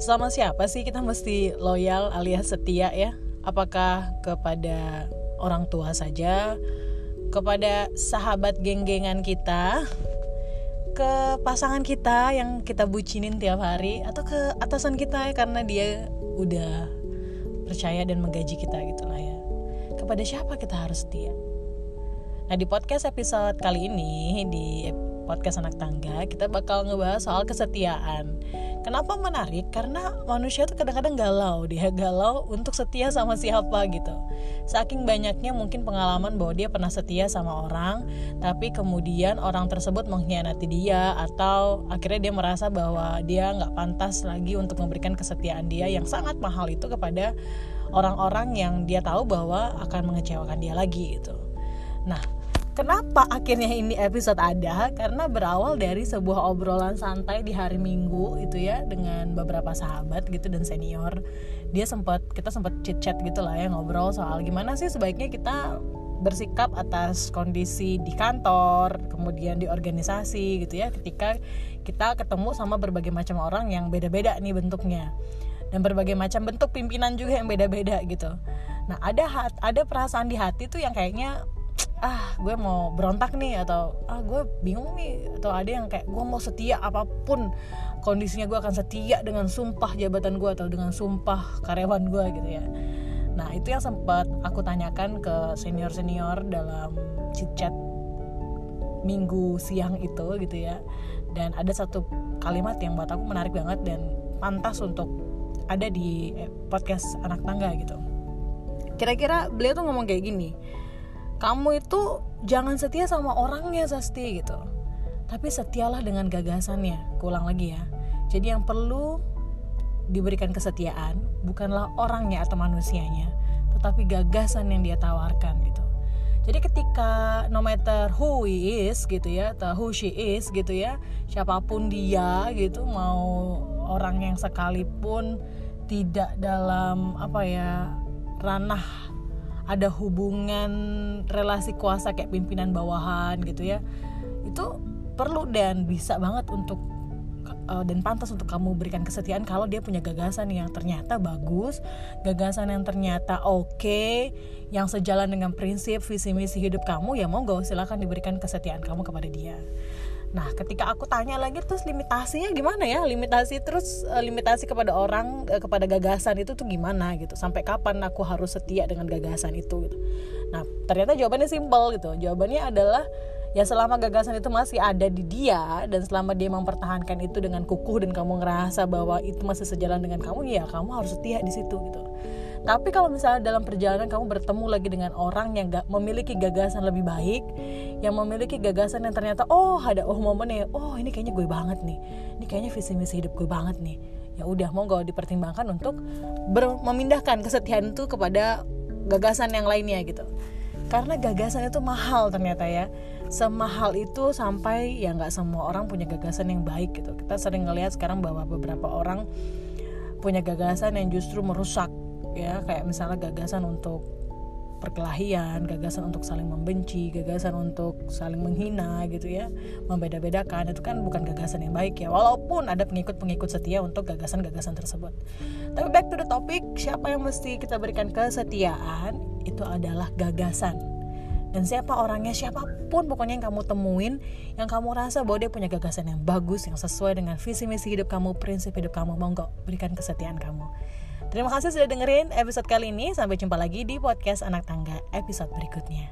sama siapa sih kita mesti loyal alias setia ya? Apakah kepada orang tua saja, kepada sahabat geng-gengan kita, ke pasangan kita yang kita bucinin tiap hari, atau ke atasan kita ya karena dia udah percaya dan menggaji kita gitu lah ya. Kepada siapa kita harus setia? Nah di podcast episode kali ini di podcast anak tangga kita bakal ngebahas soal kesetiaan Kenapa menarik? Karena manusia tuh kadang-kadang galau, dia galau untuk setia sama siapa gitu. Saking banyaknya mungkin pengalaman bahwa dia pernah setia sama orang, tapi kemudian orang tersebut mengkhianati dia atau akhirnya dia merasa bahwa dia nggak pantas lagi untuk memberikan kesetiaan dia yang sangat mahal itu kepada orang-orang yang dia tahu bahwa akan mengecewakan dia lagi gitu. Nah, Kenapa akhirnya ini episode ada? Karena berawal dari sebuah obrolan santai di hari Minggu itu ya dengan beberapa sahabat gitu dan senior. Dia sempat kita sempat chit chat gitu lah ya ngobrol soal gimana sih sebaiknya kita bersikap atas kondisi di kantor, kemudian di organisasi gitu ya ketika kita ketemu sama berbagai macam orang yang beda-beda nih bentuknya dan berbagai macam bentuk pimpinan juga yang beda-beda gitu. Nah, ada ada perasaan di hati tuh yang kayaknya ah gue mau berontak nih atau ah gue bingung nih atau ada yang kayak gue mau setia apa pun kondisinya gue akan setia dengan sumpah jabatan gue atau dengan sumpah karyawan gue gitu ya. Nah itu yang sempat aku tanyakan ke senior senior dalam chit chat minggu siang itu gitu ya. Dan ada satu kalimat yang buat aku menarik banget dan pantas untuk ada di eh, podcast anak tangga gitu. Kira-kira beliau tuh ngomong kayak gini kamu itu jangan setia sama orangnya Sasti gitu. Tapi setialah dengan gagasannya. Kulang lagi ya. Jadi yang perlu diberikan kesetiaan bukanlah orangnya atau manusianya tetapi gagasan yang dia tawarkan gitu. Jadi ketika no matter who he is gitu ya atau who she is gitu ya siapa pun dia gitu mau orang yang sekalipun tidak dalam apa ya ranah ada hubungan relasi kuasa kayak pimpinan bawahan gitu ya itu perlu dan bisa banget untuk uh, dan pantas untuk kamu berikan kesetiaan kalau dia punya gagasan yang ternyata bagus, gagasan yang ternyata oke, okay, yang sejalan dengan prinsip visi misi hidup kamu ya mau gak silakan diberikan kesetiaan kamu kepada dia. Nah, ketika aku tanya lagi terus limitasinya gimana ya? Limitasi terus uh, limitasi kepada orang uh, kepada gagasan itu tuh gimana gitu. Sampai kapan aku harus setia dengan gagasan itu gitu. Nah, ternyata jawabannya simpel gitu. Jawabannya adalah ya selama gagasan itu masih ada di dia dan selama dia mempertahankan itu dengan kukuh dan kamu ngerasa bahwa itu masih sejalan dengan kamu ya kamu harus setia di situ gitu tapi kalau misalnya dalam perjalanan kamu bertemu lagi dengan orang yang gak memiliki gagasan lebih baik, yang memiliki gagasan yang ternyata oh ada oh momennya, oh ini kayaknya gue banget nih, ini kayaknya visi misi hidup gue banget nih. Ya udah mau gak dipertimbangkan untuk memindahkan kesetiaan itu kepada gagasan yang lainnya gitu. Karena gagasan itu mahal ternyata ya. Semahal itu sampai ya nggak semua orang punya gagasan yang baik gitu. Kita sering ngelihat sekarang bahwa beberapa orang punya gagasan yang justru merusak ya kayak misalnya gagasan untuk perkelahian, gagasan untuk saling membenci, gagasan untuk saling menghina gitu ya, membeda-bedakan itu kan bukan gagasan yang baik ya. Walaupun ada pengikut-pengikut setia untuk gagasan-gagasan tersebut. Tapi back to the topic, siapa yang mesti kita berikan kesetiaan itu adalah gagasan. Dan siapa orangnya, siapa pun pokoknya yang kamu temuin, yang kamu rasa bahwa dia punya gagasan yang bagus, yang sesuai dengan visi misi hidup kamu, prinsip hidup kamu, mau nggak berikan kesetiaan kamu. Terima kasih sudah dengerin episode kali ini. Sampai jumpa lagi di podcast Anak Tangga episode berikutnya.